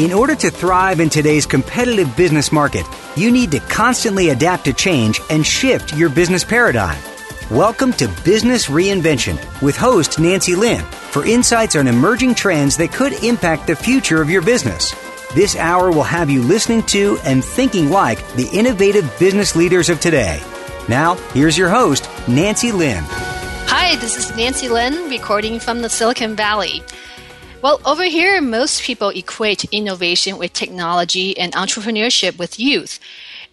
In order to thrive in today's competitive business market, you need to constantly adapt to change and shift your business paradigm. Welcome to Business Reinvention with host Nancy Lin for insights on emerging trends that could impact the future of your business. This hour will have you listening to and thinking like the innovative business leaders of today. Now, here's your host, Nancy Lin. Hi, this is Nancy Lin, recording from the Silicon Valley. Well, over here, most people equate innovation with technology and entrepreneurship with youth.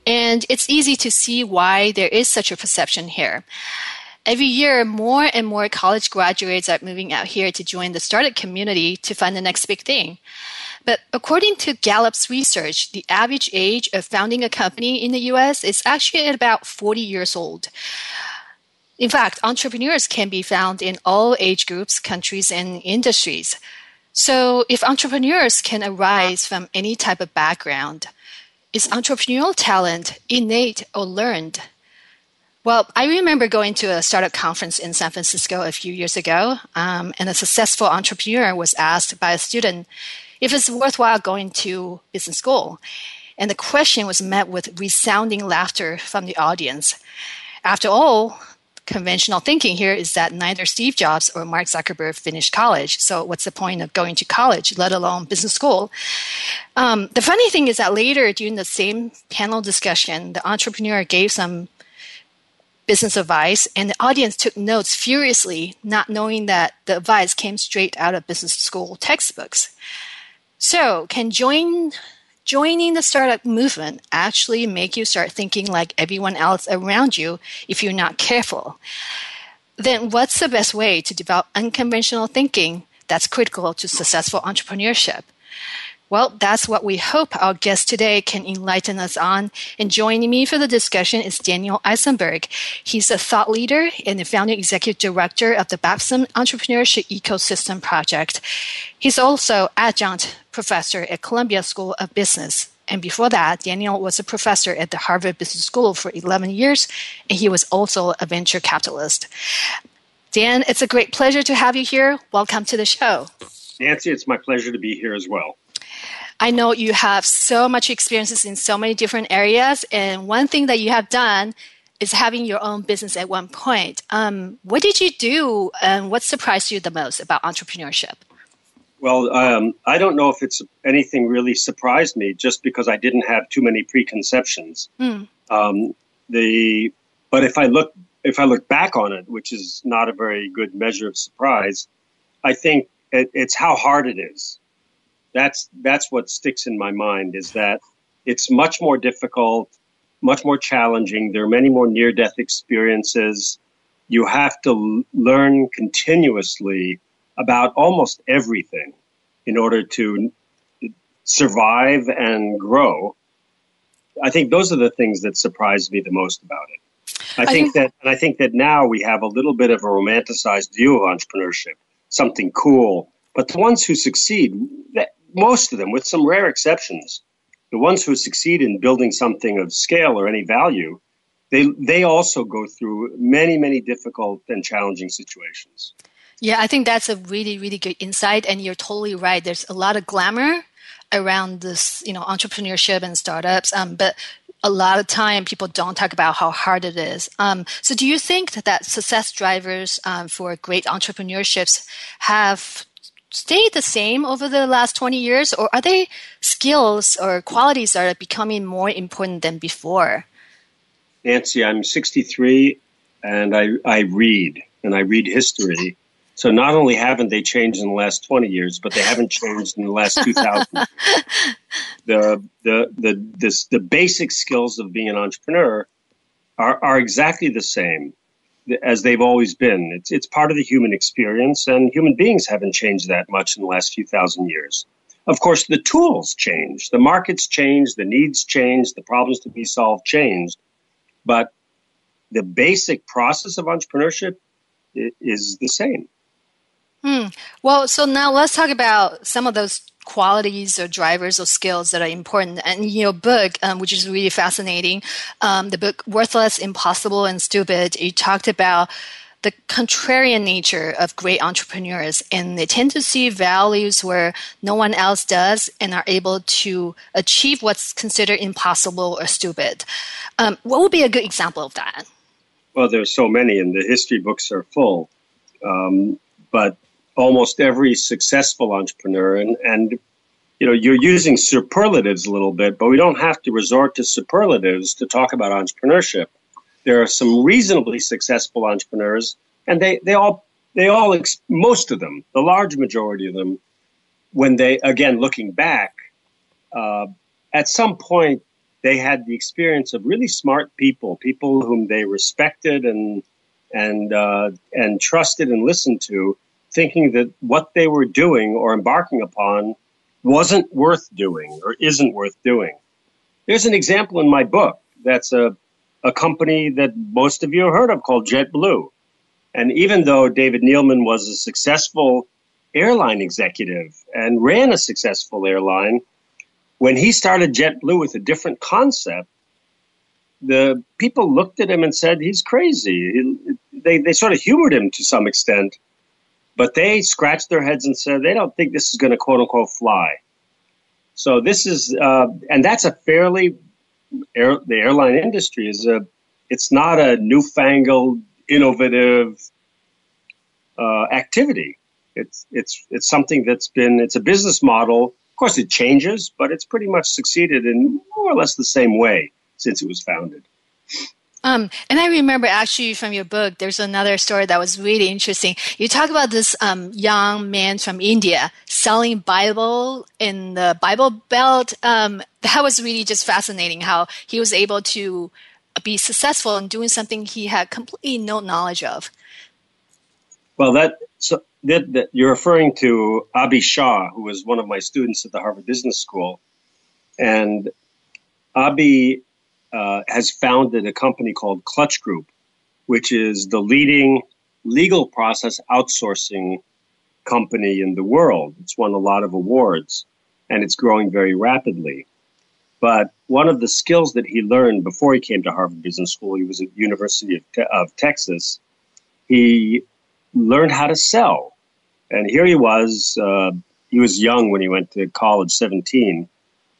And it's easy to see why there is such a perception here. Every year, more and more college graduates are moving out here to join the startup community to find the next big thing. But according to Gallup's research, the average age of founding a company in the US is actually at about 40 years old. In fact, entrepreneurs can be found in all age groups, countries, and industries. So, if entrepreneurs can arise from any type of background, is entrepreneurial talent innate or learned? Well, I remember going to a startup conference in San Francisco a few years ago, um, and a successful entrepreneur was asked by a student if it's worthwhile going to business school. And the question was met with resounding laughter from the audience. After all, conventional thinking here is that neither Steve Jobs or Mark Zuckerberg finished college. So, what's the point of going to college, let alone business school? Um, the funny thing is that later during the same panel discussion, the entrepreneur gave some business advice, and the audience took notes furiously, not knowing that the advice came straight out of business school textbooks. So, can join joining the startup movement actually make you start thinking like everyone else around you if you're not careful. Then what's the best way to develop unconventional thinking that's critical to successful entrepreneurship? Well, that's what we hope our guest today can enlighten us on. And joining me for the discussion is Daniel Isenberg. He's a thought leader and the founding executive director of the Babson Entrepreneurship Ecosystem Project. He's also adjunct professor at Columbia School of Business. And before that, Daniel was a professor at the Harvard Business School for 11 years, and he was also a venture capitalist. Dan, it's a great pleasure to have you here. Welcome to the show. Nancy, it's my pleasure to be here as well. I know you have so much experiences in so many different areas, and one thing that you have done is having your own business at one point. Um, what did you do, and what surprised you the most about entrepreneurship? Well, um, I don't know if it's anything really surprised me, just because I didn't have too many preconceptions. Mm. Um, the but if I look if I look back on it, which is not a very good measure of surprise, I think it, it's how hard it is that's that's what sticks in my mind is that it's much more difficult, much more challenging. There are many more near death experiences. You have to learn continuously about almost everything in order to survive and grow. I think those are the things that surprised me the most about it. I think that, and I think that now we have a little bit of a romanticized view of entrepreneurship, something cool. But the ones who succeed, most of them, with some rare exceptions, the ones who succeed in building something of scale or any value, they they also go through many many difficult and challenging situations. Yeah, I think that's a really really good insight, and you're totally right. There's a lot of glamour around this, you know, entrepreneurship and startups, um, but a lot of time people don't talk about how hard it is. Um, so, do you think that, that success drivers um, for great entrepreneurships have stayed the same over the last 20 years, or are they skills or qualities that are becoming more important than before? Nancy, I'm 63 and I, I read and I read history. So not only haven't they changed in the last 20 years, but they haven't changed in the last 2000. the, the, the, this, the basic skills of being an entrepreneur are, are exactly the same as they've always been. It's, it's part of the human experience, and human beings haven't changed that much in the last few thousand years. Of course, the tools change, the markets change, the needs change, the problems to be solved changed, but the basic process of entrepreneurship is the same. Hmm. Well, so now let's talk about some of those qualities or drivers or skills that are important. And in your book, um, which is really fascinating, um, the book Worthless, Impossible, and Stupid, you talked about the contrarian nature of great entrepreneurs and they tend to see values where no one else does and are able to achieve what's considered impossible or stupid. Um, what would be a good example of that? Well, there's so many, and the history books are full. Um, but almost every successful entrepreneur, and, and you know, you're using superlatives a little bit, but we don't have to resort to superlatives to talk about entrepreneurship. There are some reasonably successful entrepreneurs, and they, they all they all most of them, the large majority of them, when they again looking back, uh, at some point they had the experience of really smart people, people whom they respected and and uh, and trusted and listened to, thinking that what they were doing or embarking upon wasn't worth doing or isn't worth doing. There's an example in my book that's a, a company that most of you have heard of called JetBlue. And even though David Neeleman was a successful airline executive and ran a successful airline, when he started JetBlue with a different concept, the people looked at him and said he's crazy. They they sort of humored him to some extent, but they scratched their heads and said they don't think this is going to quote unquote fly. So this is uh, and that's a fairly air, the airline industry is a it's not a newfangled innovative uh, activity. It's it's it's something that's been it's a business model of course, it changes, but it's pretty much succeeded in more or less the same way since it was founded. Um, and I remember actually from your book, there's another story that was really interesting. You talk about this um, young man from India selling Bible in the Bible Belt. Um, that was really just fascinating how he was able to be successful in doing something he had completely no knowledge of. Well, that so that, that you're referring to Avi Shah, who was one of my students at the Harvard Business School, and Avi uh, has founded a company called Clutch Group, which is the leading legal process outsourcing company in the world. It's won a lot of awards, and it's growing very rapidly. But one of the skills that he learned before he came to Harvard Business School, he was at University of, Te- of Texas. He learned how to sell. And here he was. Uh, he was young when he went to college, 17.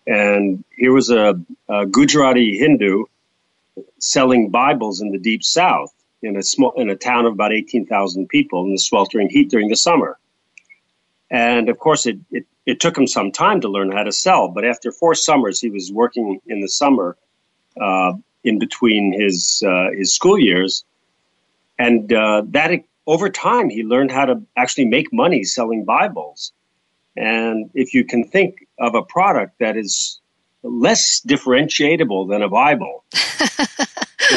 And here was a, a Gujarati Hindu selling Bibles in the deep south in a small in a town of about 18,000 people in the sweltering heat during the summer. And of course, it, it, it, took him some time to learn how to sell. But after four summers, he was working in the summer uh, in between his uh, his school years, and uh, that over time, he learned how to actually make money selling Bibles. And if you can think of a product that is less differentiatable than a Bible,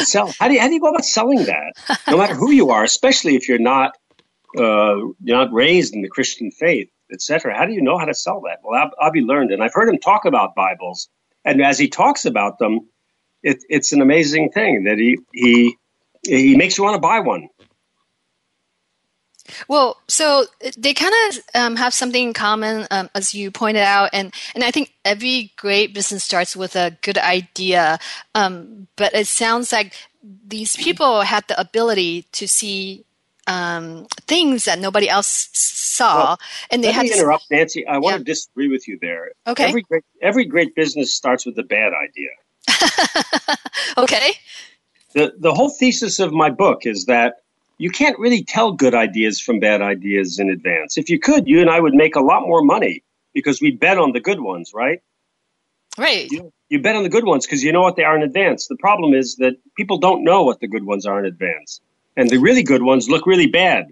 sell, how do, you, how do you go about selling that? No matter who you are, especially if you're not uh, you're not raised in the Christian faith, etc. How do you know how to sell that? Well, Avi learned, and I've heard him talk about Bibles, and as he talks about them, it, it's an amazing thing that he he he makes you want to buy one. Well, so they kind of um, have something in common, um, as you pointed out, and and I think every great business starts with a good idea. Um, but it sounds like these people had the ability to see um, things that nobody else saw, well, and they let had. Me to interrupt, Nancy. I want yeah. to disagree with you there. Okay. Every great every great business starts with a bad idea. okay. The the whole thesis of my book is that you can't really tell good ideas from bad ideas in advance. If you could, you and I would make a lot more money because we bet on the good ones, right? Right. You, you bet on the good ones because you know what they are in advance. The problem is that people don't know what the good ones are in advance. And the really good ones look really bad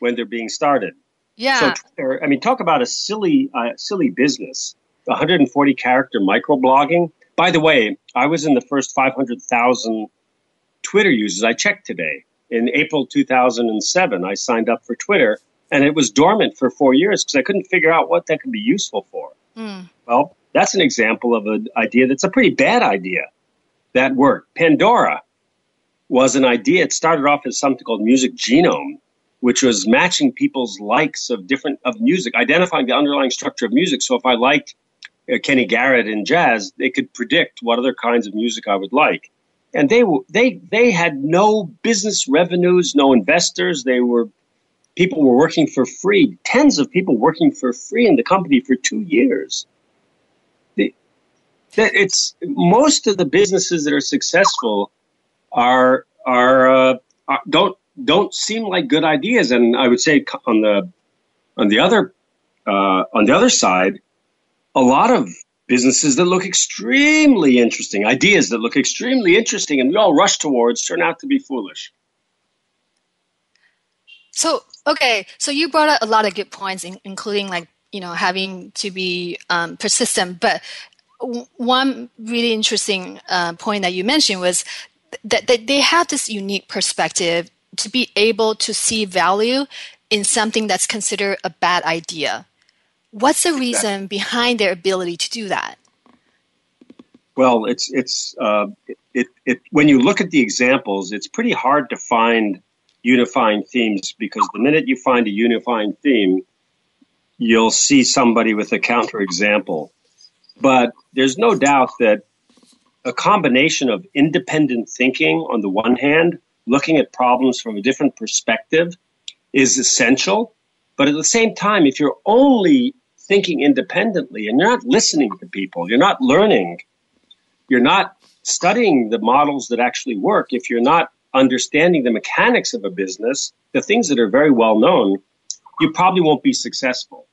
when they're being started. Yeah. So Twitter, I mean, talk about a silly, uh, silly business. 140 character microblogging. By the way, I was in the first 500,000 Twitter users. I checked today. In April 2007, I signed up for Twitter, and it was dormant for four years because I couldn't figure out what that could be useful for. Mm. Well, that's an example of an idea that's a pretty bad idea that worked. Pandora was an idea. It started off as something called Music Genome, which was matching people's likes of different of music, identifying the underlying structure of music. So if I liked uh, Kenny Garrett in jazz, they could predict what other kinds of music I would like. And they were they they had no business revenues, no investors. They were people were working for free. Tens of people working for free in the company for two years. The, it's most of the businesses that are successful are are, uh, are don't don't seem like good ideas. And I would say on the on the other uh, on the other side, a lot of businesses that look extremely interesting, ideas that look extremely interesting, and we all rush towards turn out to be foolish. So okay, so you brought up a lot of good points, including like you know having to be um, persistent, but one really interesting uh, point that you mentioned was that, that they have this unique perspective to be able to see value in something that's considered a bad idea. What's the reason behind their ability to do that? Well, it's it's uh, it, it when you look at the examples, it's pretty hard to find unifying themes because the minute you find a unifying theme, you'll see somebody with a counterexample. But there's no doubt that a combination of independent thinking on the one hand, looking at problems from a different perspective is essential. But at the same time, if you're only thinking independently and you're not listening to people, you're not learning, you're not studying the models that actually work, if you're not understanding the mechanics of a business, the things that are very well known, you probably won't be successful.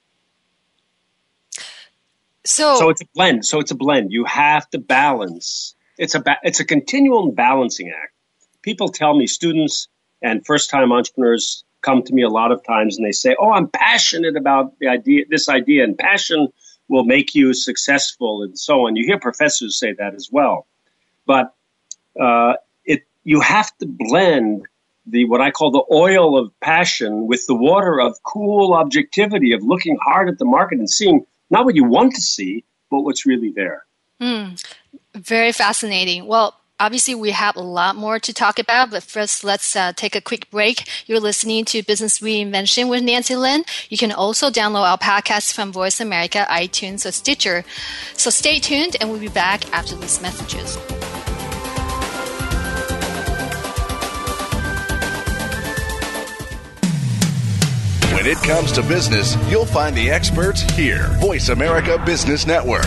So, so it's a blend. So it's a blend. You have to balance. It's a ba- it's a continual balancing act. People tell me, students and first time entrepreneurs come to me a lot of times and they say, "Oh, I'm passionate about the idea, this idea, and passion will make you successful, and so on." You hear professors say that as well, but uh, it you have to blend the what I call the oil of passion with the water of cool objectivity of looking hard at the market and seeing not what you want to see, but what's really there. Mm, very fascinating. Well, obviously, we have a lot more to talk about, but first, let's uh, take a quick break. You're listening to Business Reinvention with Nancy Lin. You can also download our podcast from Voice America, iTunes, or Stitcher. So stay tuned, and we'll be back after these messages. When it comes to business, you'll find the experts here. Voice America Business Network.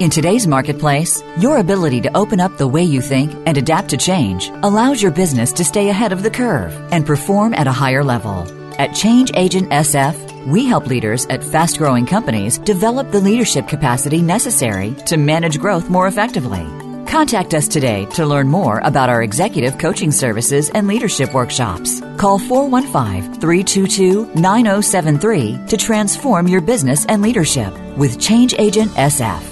In today's marketplace, your ability to open up the way you think and adapt to change allows your business to stay ahead of the curve and perform at a higher level. At Change Agent SF, we help leaders at fast growing companies develop the leadership capacity necessary to manage growth more effectively. Contact us today to learn more about our executive coaching services and leadership workshops. Call 415 322 9073 to transform your business and leadership with Change Agent SF.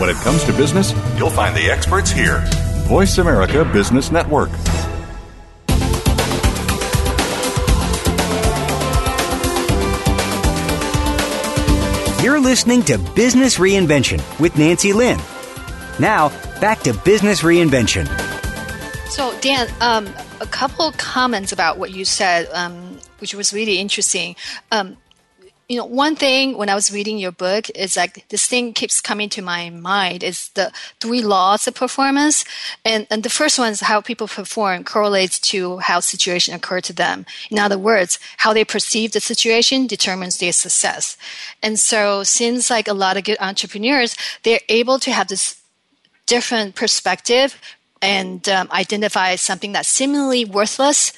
When it comes to business, you'll find the experts here. Voice America Business Network. You're listening to Business Reinvention with Nancy Lin. Now, back to Business Reinvention. So, Dan, um, a couple of comments about what you said, um, which was really interesting. Um, you know, one thing when I was reading your book is like this thing keeps coming to my mind is the three laws of performance. And, and the first one is how people perform correlates to how situation occurred to them. In other words, how they perceive the situation determines their success. And so since like a lot of good entrepreneurs, they're able to have this different perspective and um, identify something that's seemingly worthless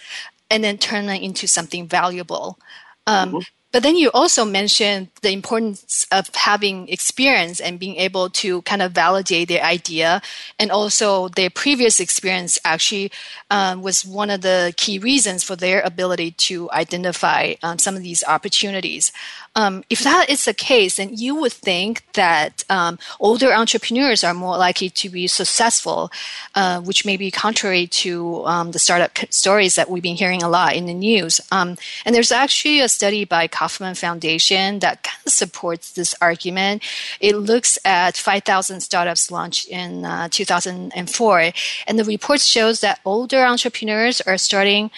and then turn it into something valuable. Um, mm-hmm but then you also mentioned the importance of having experience and being able to kind of validate their idea. And also their previous experience actually um, was one of the key reasons for their ability to identify um, some of these opportunities. Um, if that is the case, then you would think that um, older entrepreneurs are more likely to be successful, uh, which may be contrary to um, the startup stories that we've been hearing a lot in the news. Um, and there's actually a study by Kauffman Foundation that kind of supports this argument. It looks at 5,000 startups launched in uh, 2004, and the report shows that older entrepreneurs are starting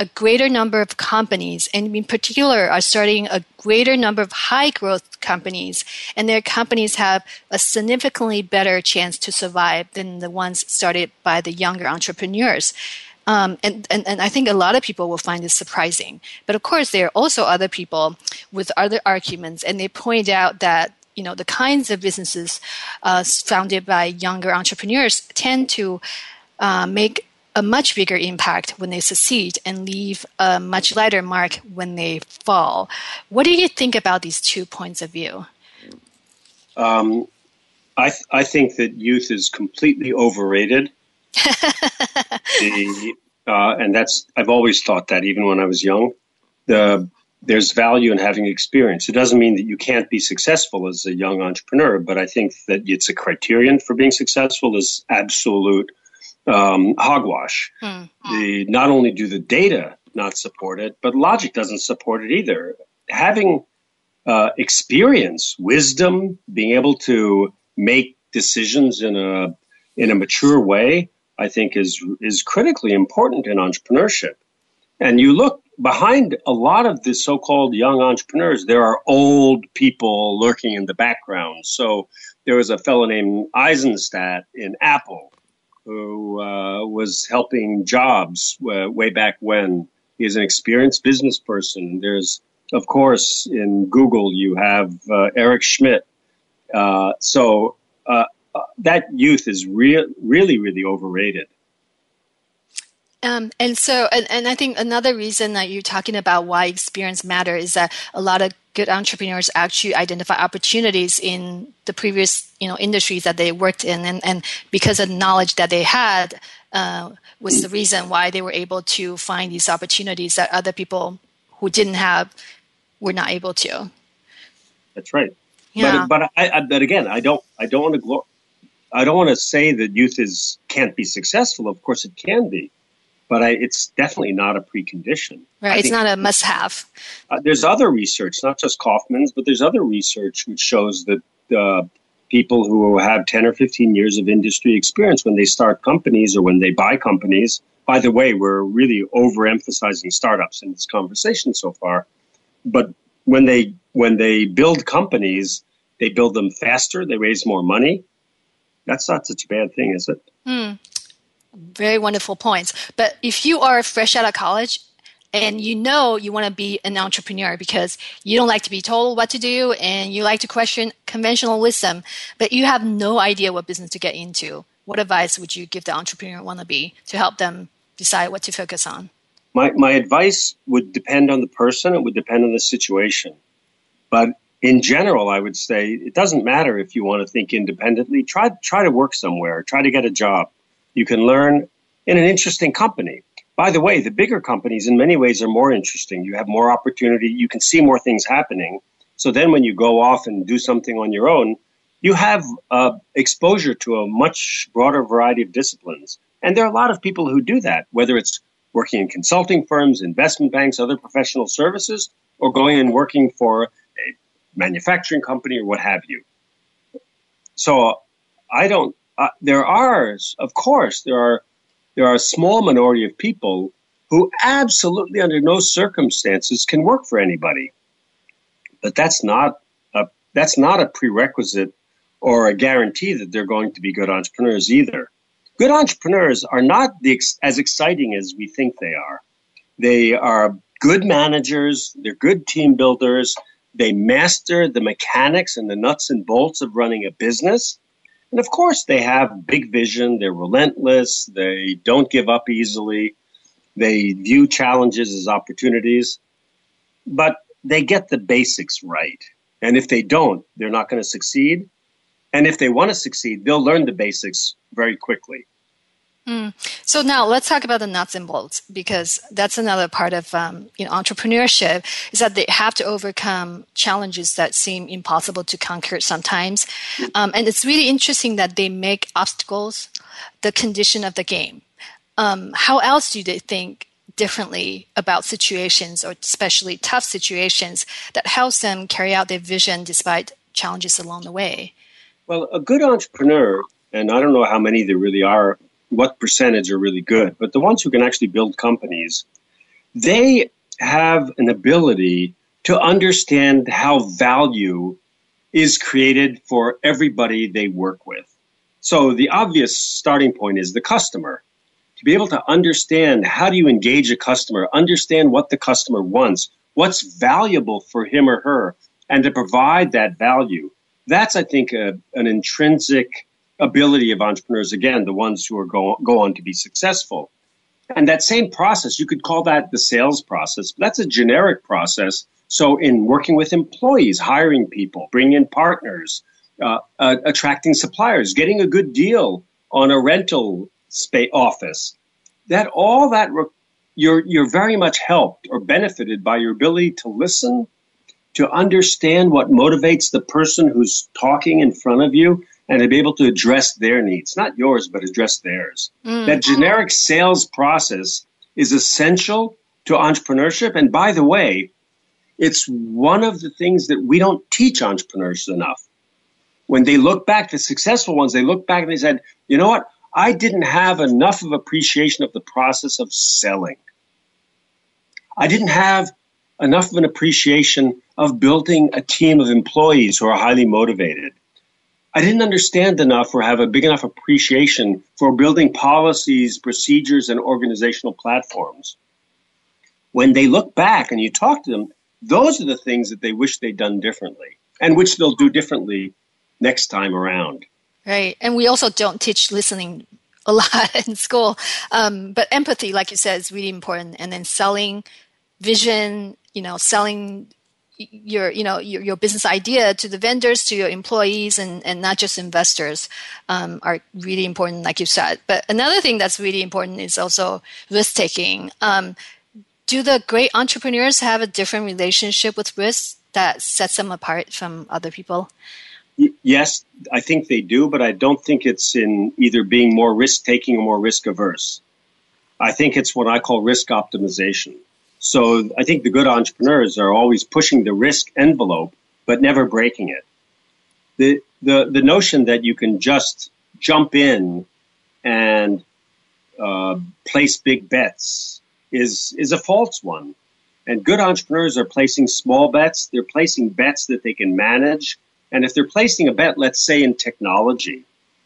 a greater number of companies, and in particular, are starting a greater number of high growth companies, and their companies have a significantly better chance to survive than the ones started by the younger entrepreneurs. Um, and, and, and I think a lot of people will find this surprising. But of course, there are also other people with other arguments, and they point out that you know the kinds of businesses uh, founded by younger entrepreneurs tend to uh, make a much bigger impact when they succeed and leave a much lighter mark when they fall. What do you think about these two points of view? Um, I, th- I think that youth is completely overrated. the, uh, and that's I've always thought that even when I was young. The there's value in having experience. It doesn't mean that you can't be successful as a young entrepreneur, but I think that it's a criterion for being successful is absolute um, hogwash. Hmm. The not only do the data not support it, but logic doesn't support it either. Having uh, experience, wisdom, being able to make decisions in a in a mature way, I think is is critically important in entrepreneurship. And you look behind a lot of the so-called young entrepreneurs, there are old people lurking in the background. So there was a fellow named Eisenstat in Apple who uh, was helping Jobs uh, way back when. He's an experienced business person. There's, of course, in Google, you have uh, Eric Schmidt. Uh, so uh, uh, that youth is re- really, really overrated. Um, and so, and, and, I think another reason that you're talking about why experience matter is that a lot of good entrepreneurs actually identify opportunities in the previous, you know, industries that they worked in, and, and because of the knowledge that they had, uh, was the reason why they were able to find these opportunities that other people who didn't have were not able to. That's right. Yeah. But, but I, I, but again, I don't, I don't want to glor- I don't want to say that youth is can't be successful. Of course, it can be but I, it's definitely not a precondition. Right, it's not a must-have. Uh, there's other research, not just Kauffman's, but there's other research which shows that uh, people who have 10 or 15 years of industry experience when they start companies or when they buy companies. By the way, we're really overemphasizing startups in this conversation so far, but when they when they build companies, they build them faster, they raise more money. That's not such a bad thing, is it? Hmm. Very wonderful points. But if you are fresh out of college and you know you want to be an entrepreneur because you don't like to be told what to do and you like to question conventional wisdom, but you have no idea what business to get into, what advice would you give the entrepreneur want to be to help them decide what to focus on? my, my advice would depend on the person, it would depend on the situation. But in general, I would say it doesn't matter if you want to think independently. Try try to work somewhere. Try to get a job. You can learn in an interesting company. By the way, the bigger companies in many ways are more interesting. You have more opportunity. You can see more things happening. So then, when you go off and do something on your own, you have uh, exposure to a much broader variety of disciplines. And there are a lot of people who do that, whether it's working in consulting firms, investment banks, other professional services, or going and working for a manufacturing company or what have you. So I don't. There are, of course, there are there are a small minority of people who absolutely, under no circumstances, can work for anybody. But that's not a that's not a prerequisite or a guarantee that they're going to be good entrepreneurs either. Good entrepreneurs are not the, as exciting as we think they are. They are good managers, they're good team builders, they master the mechanics and the nuts and bolts of running a business. And of course, they have big vision, they're relentless, they don't give up easily, they view challenges as opportunities, but they get the basics right. And if they don't, they're not going to succeed. And if they want to succeed, they'll learn the basics very quickly. Mm. So now let's talk about the nuts and bolts because that's another part of um, you know entrepreneurship is that they have to overcome challenges that seem impossible to conquer sometimes, um, and it's really interesting that they make obstacles the condition of the game. Um, how else do they think differently about situations or especially tough situations that helps them carry out their vision despite challenges along the way? Well, a good entrepreneur, and I don't know how many there really are what percentage are really good, but the ones who can actually build companies, they have an ability to understand how value is created for everybody they work with. So the obvious starting point is the customer. To be able to understand how do you engage a customer, understand what the customer wants, what's valuable for him or her, and to provide that value. That's, I think, a, an intrinsic ability of entrepreneurs, again, the ones who are go, go on to be successful. And that same process, you could call that the sales process. That's a generic process. So in working with employees, hiring people, bringing in partners, uh, uh, attracting suppliers, getting a good deal on a rental space office, that all that re- you're you're very much helped or benefited by your ability to listen, to understand what motivates the person who's talking in front of you, and to be able to address their needs, not yours, but address theirs. Mm. That generic sales process is essential to entrepreneurship. And by the way, it's one of the things that we don't teach entrepreneurs enough. When they look back, the successful ones, they look back and they said, you know what? I didn't have enough of appreciation of the process of selling. I didn't have enough of an appreciation of building a team of employees who are highly motivated. I didn't understand enough or have a big enough appreciation for building policies, procedures, and organizational platforms. When they look back and you talk to them, those are the things that they wish they'd done differently and which they'll do differently next time around. Right. And we also don't teach listening a lot in school. Um, but empathy, like you said, is really important. And then selling vision, you know, selling your you know your, your business idea to the vendors to your employees and and not just investors um, are really important like you said. But another thing that's really important is also risk taking. Um, do the great entrepreneurs have a different relationship with risk that sets them apart from other people? Yes i think they do but i don't think it's in either being more risk taking or more risk averse i think it's what i call risk optimization so I think the good entrepreneurs are always pushing the risk envelope, but never breaking it. The, the, the notion that you can just jump in and uh, place big bets is, is a false one. And good entrepreneurs are placing small bets. They're placing bets that they can manage. And if they're placing a bet, let's say in technology,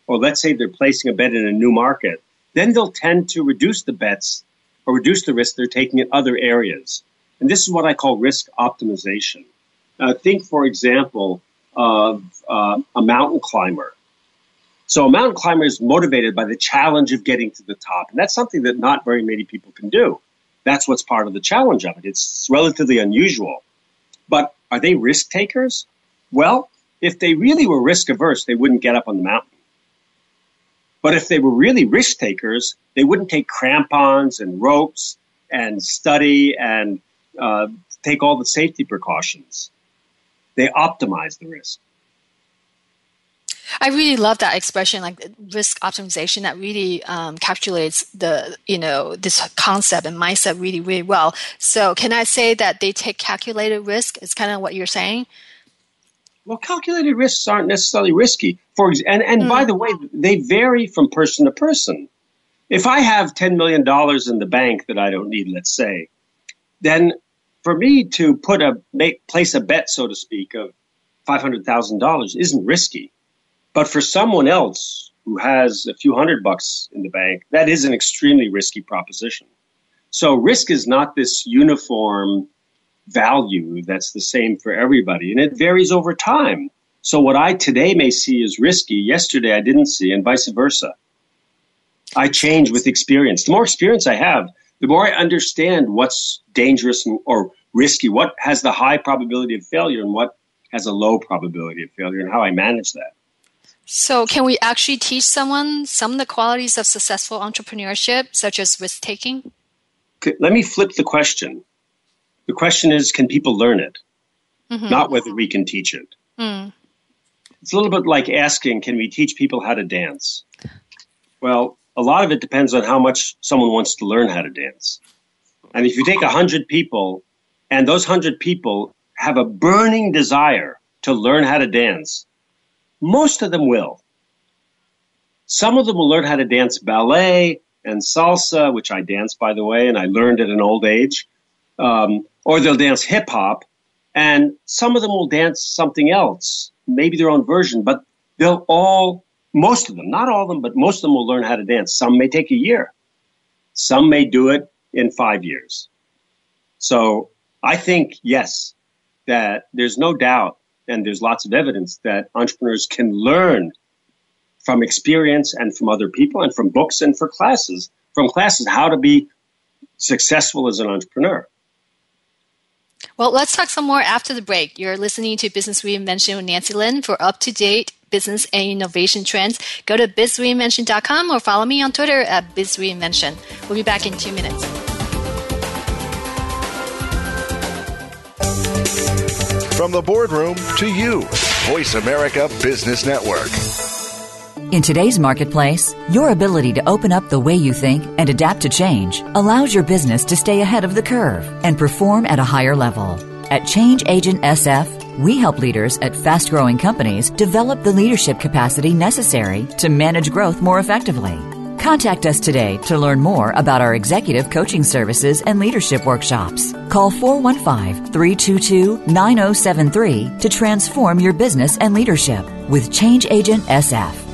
or let's say they're placing a bet in a new market, then they'll tend to reduce the bets or reduce the risk they're taking in other areas. And this is what I call risk optimization. Uh, think, for example, of uh, a mountain climber. So a mountain climber is motivated by the challenge of getting to the top. And that's something that not very many people can do. That's what's part of the challenge of it. It's relatively unusual. But are they risk takers? Well, if they really were risk averse, they wouldn't get up on the mountain. But if they were really risk takers, they wouldn't take crampons and ropes and study and uh, take all the safety precautions. They optimize the risk. I really love that expression, like risk optimization, that really um, the you know this concept and mindset really really well. So, can I say that they take calculated risk? Is kind of what you're saying. Well, calculated risks aren't necessarily risky. For and and mm. by the way, they vary from person to person. If I have ten million dollars in the bank that I don't need, let's say, then for me to put a make place a bet, so to speak, of five hundred thousand dollars isn't risky but for someone else who has a few hundred bucks in the bank, that is an extremely risky proposition. So risk is not this uniform value that's the same for everybody, and it varies over time. So what I today may see as risky, yesterday I didn't see, and vice versa. I change with experience. The more experience I have, the more I understand what's dangerous or risky, what has the high probability of failure, and what has a low probability of failure, and how I manage that. So, can we actually teach someone some of the qualities of successful entrepreneurship, such as risk taking? Let me flip the question. The question is can people learn it? Mm-hmm. Not whether we can teach it. Mm. It's a little bit like asking can we teach people how to dance? Well, a lot of it depends on how much someone wants to learn how to dance. And if you take 100 people and those 100 people have a burning desire to learn how to dance, most of them will. Some of them will learn how to dance ballet and salsa, which I dance, by the way, and I learned at an old age. Um, or they'll dance hip hop, and some of them will dance something else, maybe their own version, but they'll all, most of them, not all of them, but most of them will learn how to dance. Some may take a year, some may do it in five years. So I think, yes, that there's no doubt and there's lots of evidence that entrepreneurs can learn from experience and from other people and from books and for classes, from classes, how to be successful as an entrepreneur. Well, let's talk some more after the break. You're listening to Business Reinvention with Nancy Lin for up to date business and innovation trends. Go to bizreinvention.com or follow me on Twitter at bizreinvention. We'll be back in two minutes. From the boardroom to you, Voice America Business Network. In today's marketplace, your ability to open up the way you think and adapt to change allows your business to stay ahead of the curve and perform at a higher level. At Change Agent SF, we help leaders at fast growing companies develop the leadership capacity necessary to manage growth more effectively. Contact us today to learn more about our executive coaching services and leadership workshops. Call 415 322 9073 to transform your business and leadership with Change Agent SF.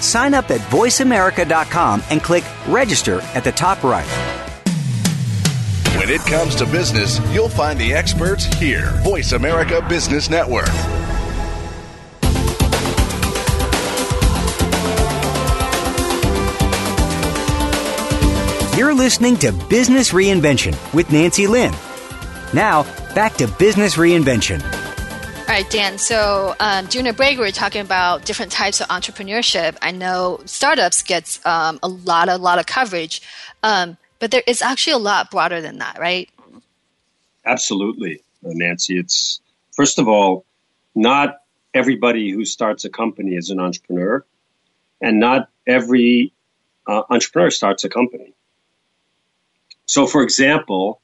Sign up at voiceamerica.com and click register at the top right. When it comes to business, you'll find the experts here. Voice America Business Network. You're listening to Business Reinvention with Nancy Lin. Now, back to Business Reinvention. All right, Dan. So um, during the break, we were talking about different types of entrepreneurship. I know startups gets um, a lot, a lot of coverage, um, but there is actually a lot broader than that, right? Absolutely, Nancy. It's first of all, not everybody who starts a company is an entrepreneur, and not every uh, entrepreneur starts a company. So, for example,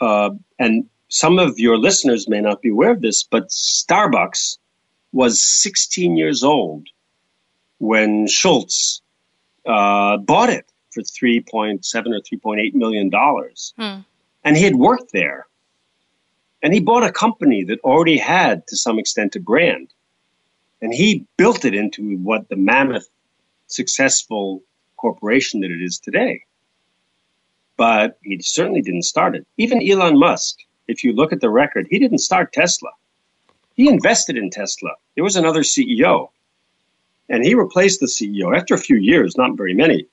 uh, and some of your listeners may not be aware of this, but Starbucks was 16 years old when Schultz uh, bought it for 3.7 or 3.8 million dollars. Hmm. And he had worked there. And he bought a company that already had, to some extent, a brand. And he built it into what the mammoth successful corporation that it is today but he certainly didn't start it. Even Elon Musk, if you look at the record, he didn't start Tesla. He invested in Tesla. There was another CEO, and he replaced the CEO after a few years, not very many,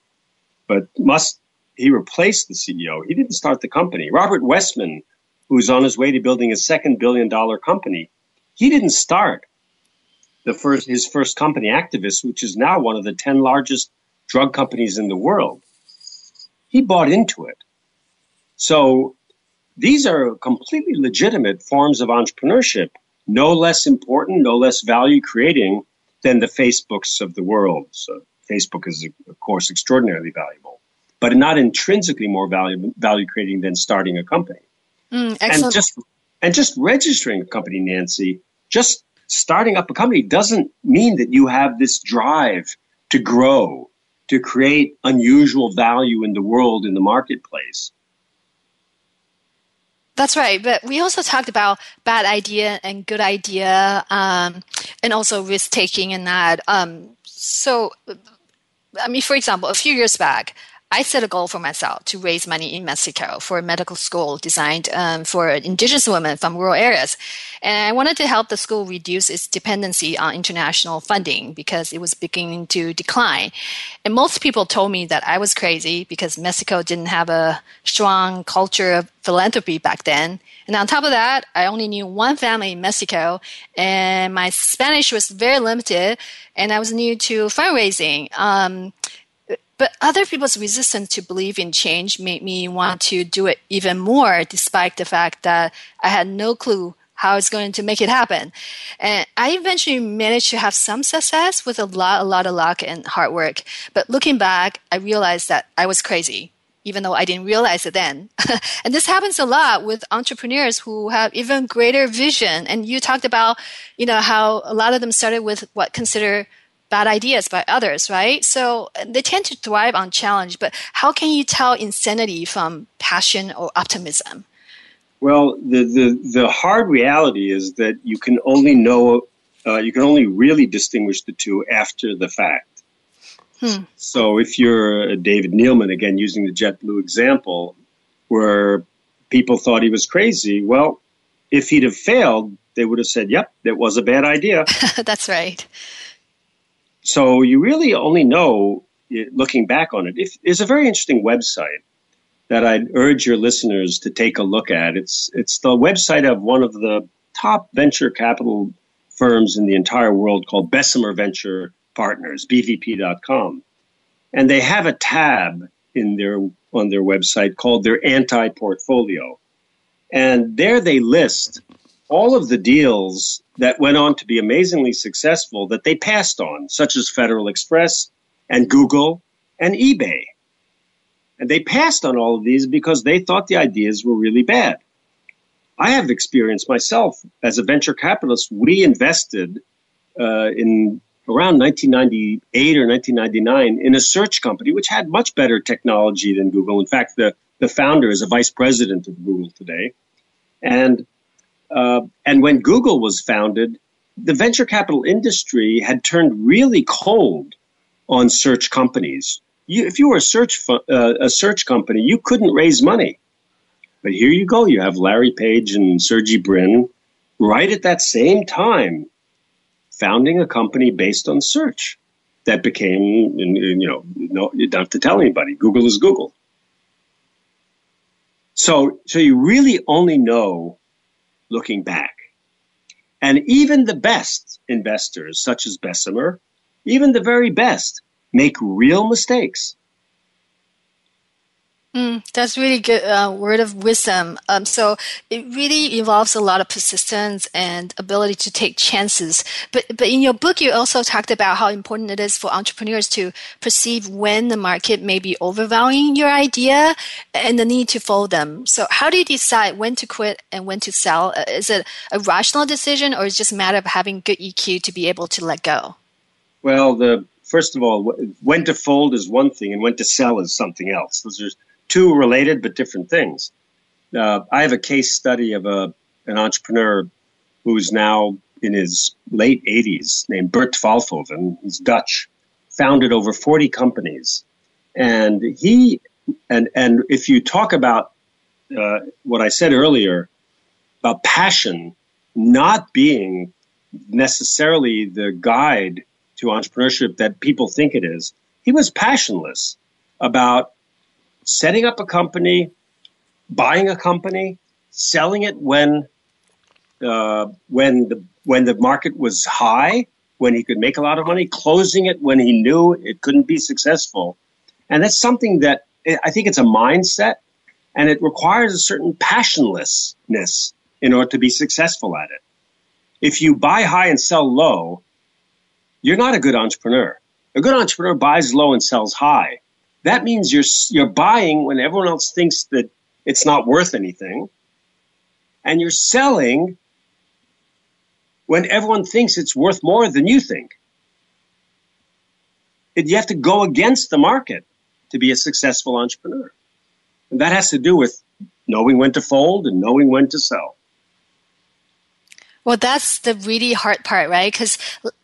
but Musk, he replaced the CEO. He didn't start the company. Robert Wessman, who's on his way to building a second billion dollar company, he didn't start the first, his first company, Actavis, which is now one of the 10 largest drug companies in the world he bought into it. So these are completely legitimate forms of entrepreneurship, no less important, no less value creating than the Facebooks of the world. So Facebook is, of course, extraordinarily valuable, but not intrinsically more value, value creating than starting a company. Mm, and just and just registering a company, Nancy, just starting up a company doesn't mean that you have this drive to grow to create unusual value in the world in the marketplace. That's right. But we also talked about bad idea and good idea, um, and also risk taking and that. Um, so, I mean, for example, a few years back, I set a goal for myself to raise money in Mexico for a medical school designed um, for indigenous women from rural areas. And I wanted to help the school reduce its dependency on international funding because it was beginning to decline. And most people told me that I was crazy because Mexico didn't have a strong culture of philanthropy back then. And on top of that, I only knew one family in Mexico and my Spanish was very limited and I was new to fundraising. Um, but other people's resistance to believe in change made me want to do it even more, despite the fact that I had no clue how it's going to make it happen. And I eventually managed to have some success with a lot, a lot of luck and hard work. But looking back, I realized that I was crazy, even though I didn't realize it then. and this happens a lot with entrepreneurs who have even greater vision. And you talked about, you know, how a lot of them started with what consider bad ideas by others, right? So they tend to thrive on challenge, but how can you tell insanity from passion or optimism? Well, the, the, the hard reality is that you can only know, uh, you can only really distinguish the two after the fact. Hmm. So if you're David Neeleman, again, using the JetBlue example, where people thought he was crazy, well, if he'd have failed, they would have said, yep, that was a bad idea. That's right. So you really only know eh, looking back on it. There's a very interesting website that I'd urge your listeners to take a look at. It's it's the website of one of the top venture capital firms in the entire world called Bessemer Venture Partners, bvp.com. And they have a tab in their on their website called their anti-portfolio. And there they list all of the deals that went on to be amazingly successful that they passed on, such as Federal Express and Google and eBay. And they passed on all of these because they thought the ideas were really bad. I have experience myself as a venture capitalist. We invested uh, in around 1998 or 1999 in a search company which had much better technology than Google. In fact, the, the founder is a vice president of Google today. And uh, and when Google was founded, the venture capital industry had turned really cold on search companies. You, if you were a search fu- uh, a search company, you couldn't raise money. But here you go. You have Larry Page and Sergey Brin right at that same time founding a company based on search that became, you know, no, you don't have to tell anybody. Google is Google. So, so you really only know looking back. And even the best investors, such as Bessemer, even the very best, make real mistakes. Mm, that's really good uh, word of wisdom. Um, so it really involves a lot of persistence and ability to take chances. But but in your book, you also talked about how important it is for entrepreneurs to perceive when the market may be overvaluing your idea and the need to follow them. So how do you decide when to quit and when to sell? Uh, is it a rational decision, or is it just a matter of having good EQ to be able to let go? Well, the first of all, when to fold is one thing, and when to sell is something else. Those are two related but different things. Uh, I have a case study of a an entrepreneur who's now in his late 80s named Bert Twaalfhoven. He's Dutch, founded over 40 companies. And he, and, and if you talk about uh, what I said earlier about passion not being necessarily the guide to entrepreneurship that people think it is, he was passionless about setting up a company, buying a company, selling it when uh, when the when the market was high, when he could make a lot of money, closing it when he knew it couldn't be successful, and that's something that I think it's a mindset, and it requires a certain passionlessness in order to be successful at it. If you buy high and sell low, you're not a good entrepreneur. A good entrepreneur buys low and sells high that means you're you're buying when everyone else thinks that it's not worth anything, and you're selling when everyone thinks it's worth more than you think. It, you have to go against the market to be a successful entrepreneur, and that has to do with knowing when to fold and knowing when to sell. Well, that's the really hard part, right? Because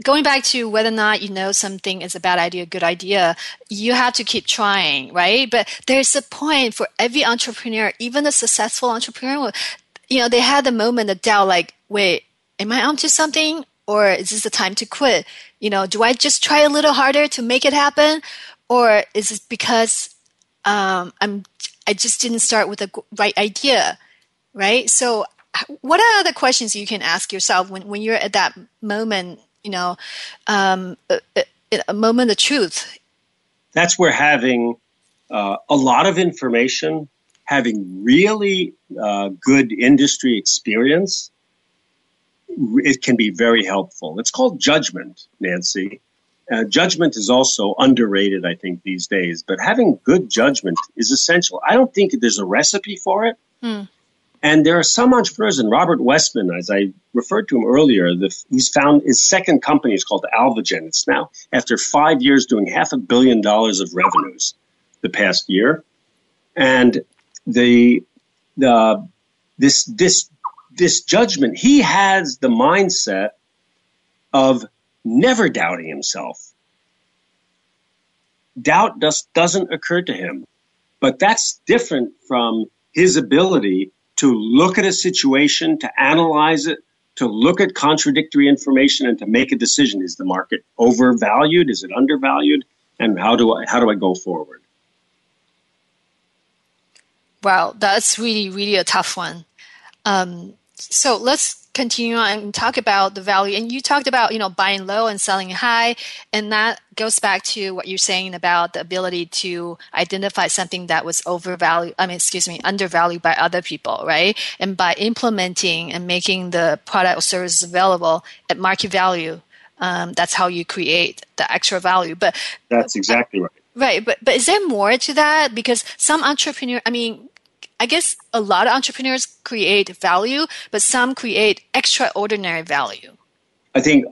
going back to whether or not you know something is a bad idea, a good idea, you have to keep trying, right? But there's a point for every entrepreneur, even a successful entrepreneur, you know, they had the moment of doubt, like, wait, am I onto something? Or is this the time to quit? You know, do I just try a little harder to make it happen? Or is it because um, I'm, I just didn't start with the right idea? Right. So what are the questions you can ask yourself when, when you're at that moment, you know, um, a, a, moment of truth? That's where having uh, a lot of information, having really uh, good industry experience, it can be very helpful. It's called judgment, Nancy. Uh, judgment is also underrated, I think, these days, but having good judgment is essential. I don't think there's a recipe for it. Hmm. And there are some entrepreneurs, and Robert Wessman, as I referred to him earlier, the, he's found his second company is called Alvogen. It's now, after five years, doing half a billion dollars of revenues the past year. And the, the, this, this, this judgment, he has the mindset of never doubting himself. Doubt just doesn't occur to him. But that's different from his ability to look at a situation, to analyze it, to look at contradictory information and to make a decision. Is the market overvalued? Is it undervalued? And how do I, how do I go forward? Wow, that's really, really a tough one. Um, so let's continue on and talk about the value. And you talked about, you know, buying low and selling high. And that goes back to what you're saying about the ability to identify something that was overvalued, I mean, excuse me, undervalued by other people, right? And by implementing and making the product or service available at market value, um, that's how you create the extra value. But that's exactly right. Right, but but is there more to that? Because some entrepreneur, I mean, I guess a lot of entrepreneurs create value, but some create extraordinary value. I think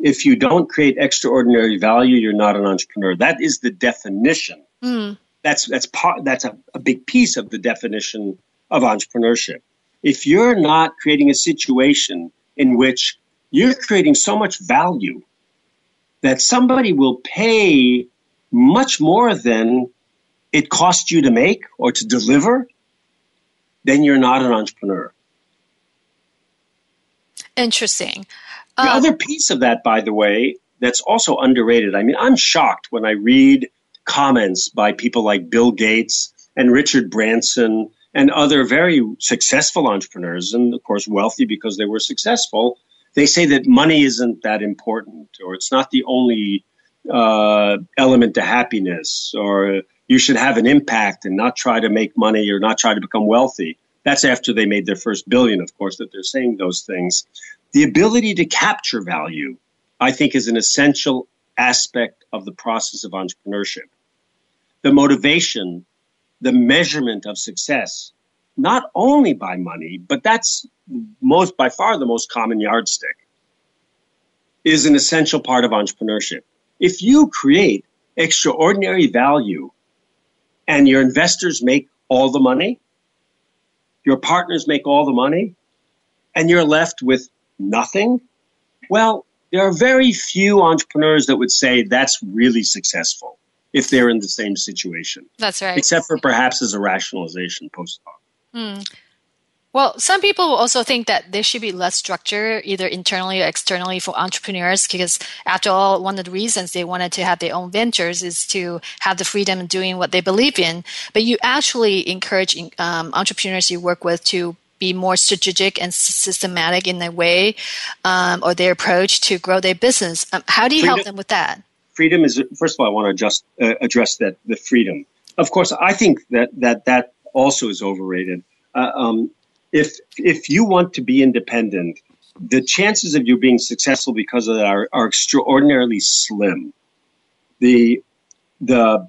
if you don't create extraordinary value, you're not an entrepreneur. That is the definition. Mm. That's that's part. That's a, a big piece of the definition of entrepreneurship. If you're not creating a situation in which you're creating so much value that somebody will pay much more than it costs you to make or to deliver, then you're not an entrepreneur. Interesting. The um, other piece of that, by the way, that's also underrated. I mean, I'm shocked when I read comments by people like Bill Gates and Richard Branson and other very successful entrepreneurs, and of course, wealthy because they were successful. They say that money isn't that important, or it's not the only uh, element to happiness, or you should have an impact and not try to make money or not try to become wealthy. That's after they made their first billion, of course, that they're saying those things. The ability to capture value, I think, is an essential aspect of the process of entrepreneurship. The motivation, the measurement of success, not only by money, but that's most, by far the most common yardstick, is an essential part of entrepreneurship. If you create extraordinary value and your investors make all the money, your partners make all the money, and you're left with nothing, well, there are very few entrepreneurs that would say that's really successful if they're in the same situation. That's right. Except for perhaps as a rationalization post hoc. Hmm. Well, some people also think that there should be less structure, either internally or externally, for entrepreneurs, because after all, one of the reasons they wanted to have their own ventures is to have the freedom of doing what they believe in. But you actually encourage um, entrepreneurs you work with to be more strategic and systematic in their way um, or their approach to grow their business. Um, how do you freedom, help them with that? Freedom is, first of all, I want to just uh, address that the freedom. Of course, I think that that that also is overrated. Uh, um, if if you want to be independent, the chances of you being successful because of that are, are extraordinarily slim. The the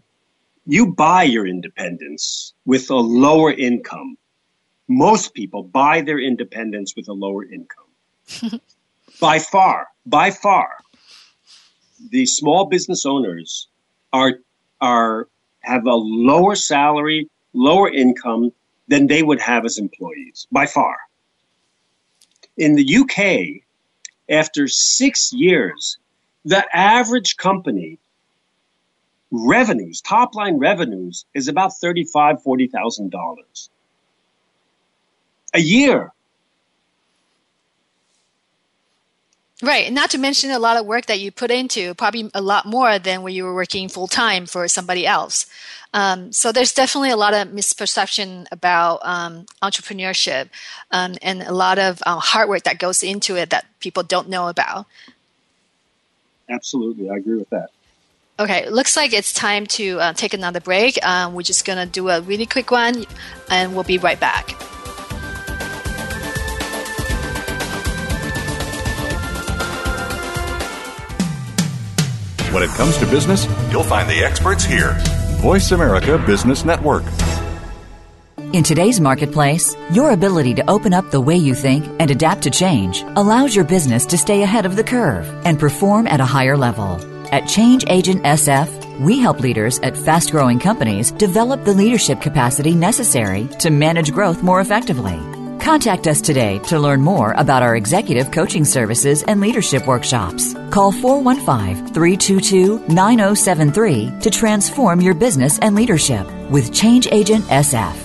you buy your independence with a lower income. Most people buy their independence with a lower income. by far, by far, the small business owners are are have a lower salary, lower income than they would have as employees by far. In the UK, after six years, the average company revenues, top line revenues, is about $35,000, $40,000 a year. Right. Not to mention a lot of work that you put into, probably a lot more than when you were working full time for somebody else. Um, so there's definitely a lot of misperception about um, entrepreneurship um, and a lot of uh, hard work that goes into it that people don't know about. Absolutely. I agree with that. Okay, looks like it's time to uh, take another break. Um, we're just going to do a really quick one and we'll be right back. When it comes to business, you'll find the experts here. Voice America Business Network. In today's marketplace, your ability to open up the way you think and adapt to change allows your business to stay ahead of the curve and perform at a higher level. At Change Agent SF, we help leaders at fast growing companies develop the leadership capacity necessary to manage growth more effectively. Contact us today to learn more about our executive coaching services and leadership workshops. Call 415 322 9073 to transform your business and leadership with Change Agent SF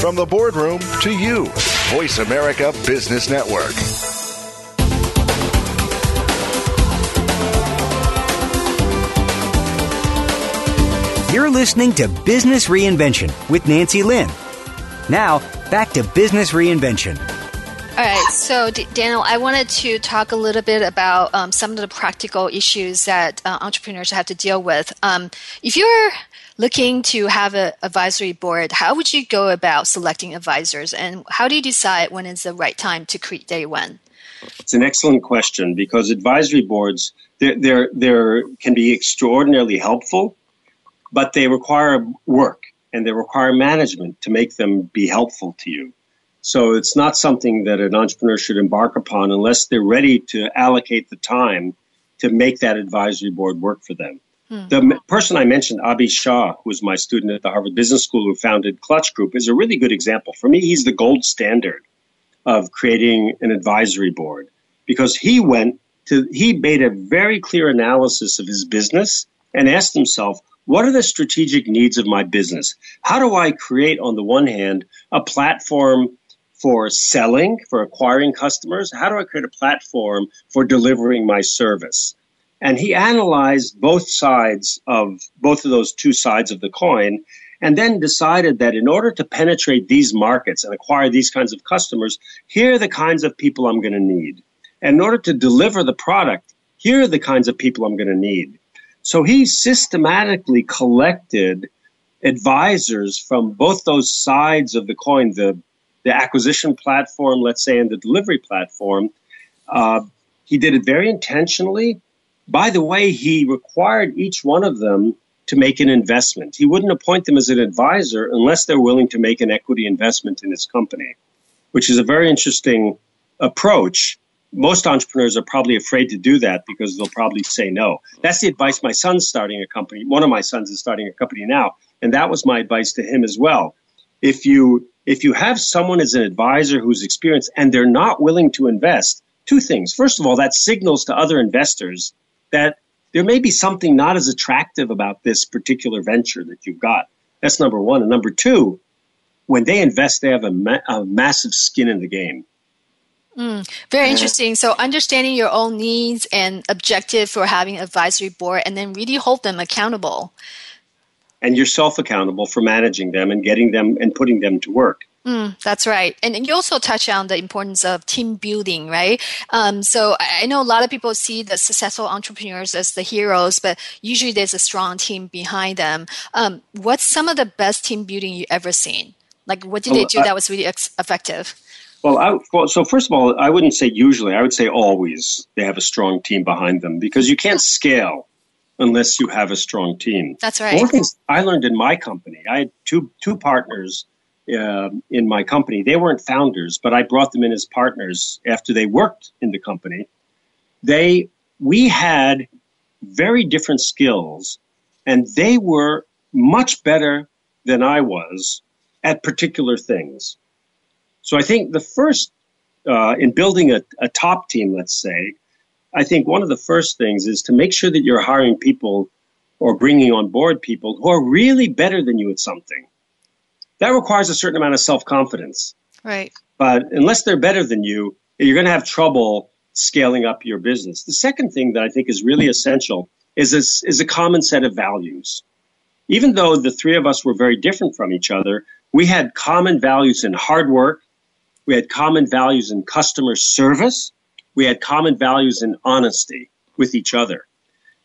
From the boardroom to you, Voice America Business Network. You're listening to Business Reinvention with Nancy Lin. Now, back to Business Reinvention. All right, so D- Daniel, I wanted to talk a little bit about um, some of the practical issues that uh, entrepreneurs have to deal with. Um, if you're looking to have an advisory board, how would you go about selecting advisors, and how do you decide when is the right time to create day one? It's an excellent question because advisory boards they're, they're, they're, can be extraordinarily helpful, but they require work and they require management to make them be helpful to you. So it's not something that an entrepreneur should embark upon unless they're ready to allocate the time to make that advisory board work for them. Hmm. The person I mentioned, Abhi Shah, who was my student at the Harvard Business School who founded Clutch Group, is a really good example. For me, he's the gold standard of creating an advisory board because he went to, he made a very clear analysis of his business and asked himself, what are the strategic needs of my business? How do I create, on the one hand, a platform for selling, for acquiring customers? How do I create a platform for delivering my service? And he analyzed both sides of both of those two sides of the coin and then decided that in order to penetrate these markets and acquire these kinds of customers, here are the kinds of people I'm going to need. And in order to deliver the product, here are the kinds of people I'm going to need. So he systematically collected advisors from both those sides of the coin, the, the acquisition platform, let's say, and the delivery platform. Uh, he did it very intentionally by the way, he required each one of them to make an investment. He wouldn't appoint them as an advisor unless they're willing to make an equity investment in his company, which is a very interesting approach. Most entrepreneurs are probably afraid to do that because they'll probably say no. That's the advice my son's starting a company. One of my sons is starting a company now, and that was my advice to him as well. If you if you have someone as an advisor who's experienced and they're not willing to invest, two things. First of all, that signals to other investors that there may be something not as attractive about this particular venture that you've got. That's number one. And number two, when they invest, they have a, ma- a massive skin in the game. Mm, very interesting. So, understanding your own needs and objective for having advisory board, and then really hold them accountable. And yourself accountable for managing them and getting them and putting them to work. Mm, that's right. And you also touch on the importance of team building, right? Um, so I know a lot of people see the successful entrepreneurs as the heroes, but usually there's a strong team behind them. Um, what's some of the best team building you ever seen? Like, what did they do that was really ex- effective? Well, I, well, so first of all, I wouldn't say usually. I would say always they have a strong team behind them because you can't scale unless you have a strong team. That's right. One I learned in my company, I had two two partners uh, in my company. They weren't founders, but I brought them in as partners after they worked in the company. They, we had very different skills, and they were much better than I was at particular things. So I think the first, uh, in building a, a top team, let's say, I think one of the first things is to make sure that you're hiring people or bringing on board people who are really better than you at something that requires a certain amount of self confidence. Right. But unless they're better than you, you're going to have trouble scaling up your business. The second thing that I think is really essential is a, is a common set of values. even though the three of us were very different from each other, we had common values in hard work. We had common values in customer service. We had common values in honesty with each other.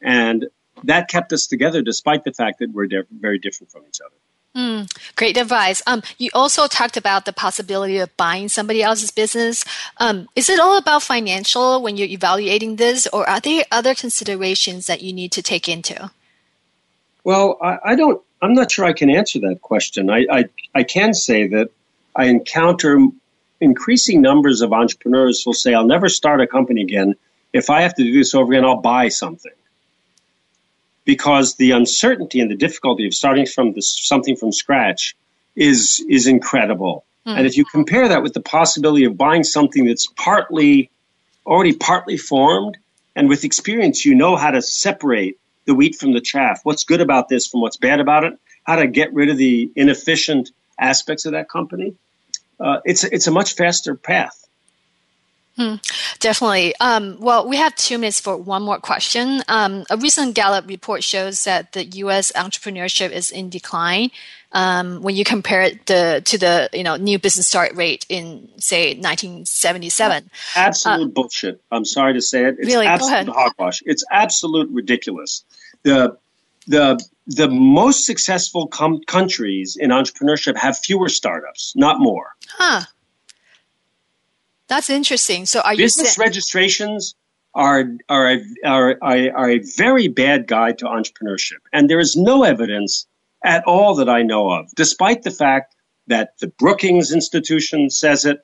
And that kept us together despite the fact that we're de- very different from each other. Mm, great advice. Um, you also talked about the possibility of buying somebody else's business. Um, is it all about financial when you're evaluating this, or are there other considerations that you need to take into? Well, I, I don't. I'm not sure I can answer that question. I, I I can say that I encounter increasing numbers of entrepreneurs will say, "I'll never start a company again. If I have to do this over again, I'll buy something." because the uncertainty and the difficulty of starting from this, something from scratch is is incredible. Mm. And if you compare that with the possibility of buying something that's partly already partly formed, and with experience, you know how to separate the wheat from the chaff. What's good about this from what's bad about it? How to get rid of the inefficient aspects of that company? Uh, it's it's a much faster path. Hmm, definitely. Um, well, we have two minutes for one more question. Um, a recent Gallup report shows that the U.S. entrepreneurship is in decline um, when you compare it the, to the you know new business start rate in say 1977. Absolute uh, bullshit. I'm sorry to say it. It's really? absolute hogwash. It's absolute ridiculous. The the the most successful com- countries in entrepreneurship have fewer startups, not more. Huh. That's interesting. So are business you registrations are are a, are, are, are a very bad guide to entrepreneurship, and there is no evidence at all that I know of, despite the fact that the Brookings Institution says it,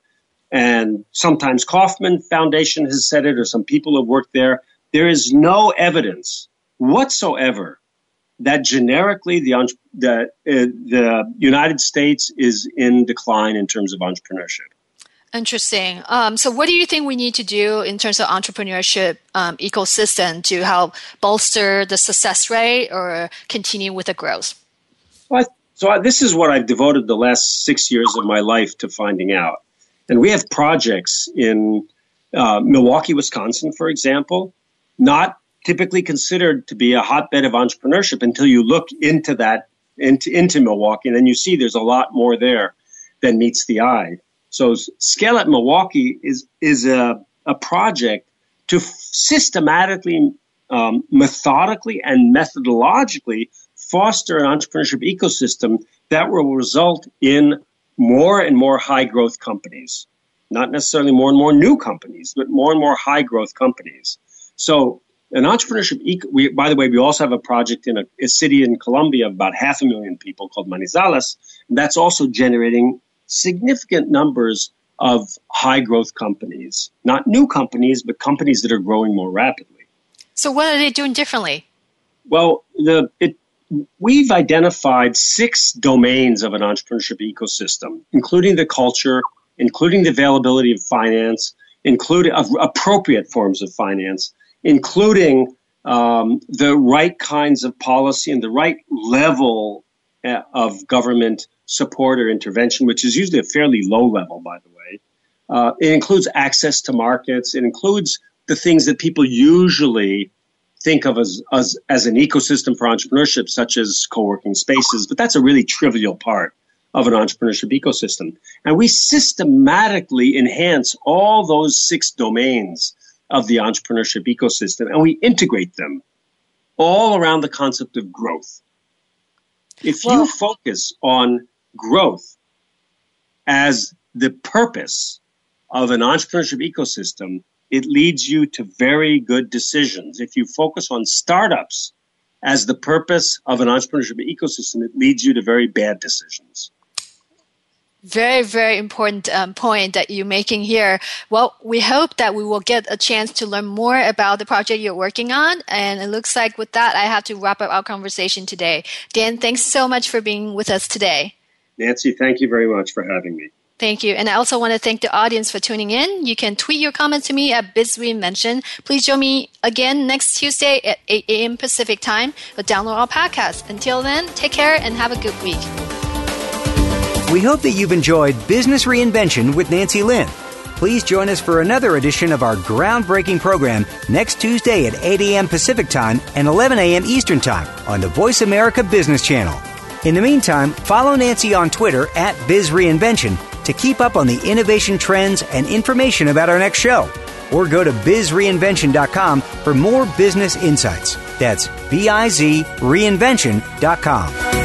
and sometimes Kauffman Foundation has said it, or some people have worked there. There is no evidence whatsoever that generically the the, uh, the United States is in decline in terms of entrepreneurship. Interesting. Um, so, what do you think we need to do in terms of entrepreneurship um, ecosystem to help bolster the success rate or continue with the growth? Well, so I, this is what I've devoted the last six years of my life to finding out. And we have projects in uh, Milwaukee, Wisconsin, for example, not typically considered to be a hotbed of entrepreneurship until you look into that into, into Milwaukee, and then you see there's a lot more there than meets the eye. So Scale Up Milwaukee is is a, a project to systematically, um, methodically, and methodologically foster an entrepreneurship ecosystem that will result in more and more high growth companies. Not necessarily more and more new companies, but more and more high growth companies. So an entrepreneurship, we, by the way, we also have a project in a, a, city in Colombia of about half a million people called Manizales. And that's also generating significant numbers of high growth companies, not new companies, but companies that are growing more rapidly. So, what are they doing differently? Well, the, it, we've identified six domains of an entrepreneurship ecosystem, including the culture, including the availability of finance, including appropriate forms of finance, including um, the right kinds of policy and the right level uh, of government support or intervention, which is usually a fairly low level, by the way. Uh, it includes access to markets. It includes the things that people usually think of as, as, as an ecosystem for entrepreneurship, such as co-working spaces, but that's a really trivial part of an entrepreneurship ecosystem. And we systematically enhance all those six domains of the entrepreneurship ecosystem and we integrate them all around the concept of growth. If well, you focus on growth as the purpose of an entrepreneurship ecosystem, it leads you to very good decisions. If you focus on startups as the purpose of an entrepreneurship ecosystem, it leads you to very bad decisions. Very, very important um, point that you're making here. Well, we hope that we will get a chance to learn more about the project you're working on. And it looks like with that, I have to wrap up our conversation today. Dan, thanks so much for being with us today. Nancy, thank you very much for having me. Thank you. And I also want to thank the audience for tuning in. You can tweet your comments to me at BizReinvention. Please join me again next Tuesday at 8 a.m. Pacific time or download our podcast. Until then, take care and have a good week. We hope that you've enjoyed Business Reinvention with Nancy Lin. Please join us for another edition of our groundbreaking program next Tuesday at 8 a.m. Pacific Time and 11 a.m. Eastern Time on the Voice America Business Channel. In the meantime, follow Nancy on Twitter at BizReinvention to keep up on the innovation trends and information about our next show. Or go to bizreinvention.com for more business insights. That's B I Z reinvention.com.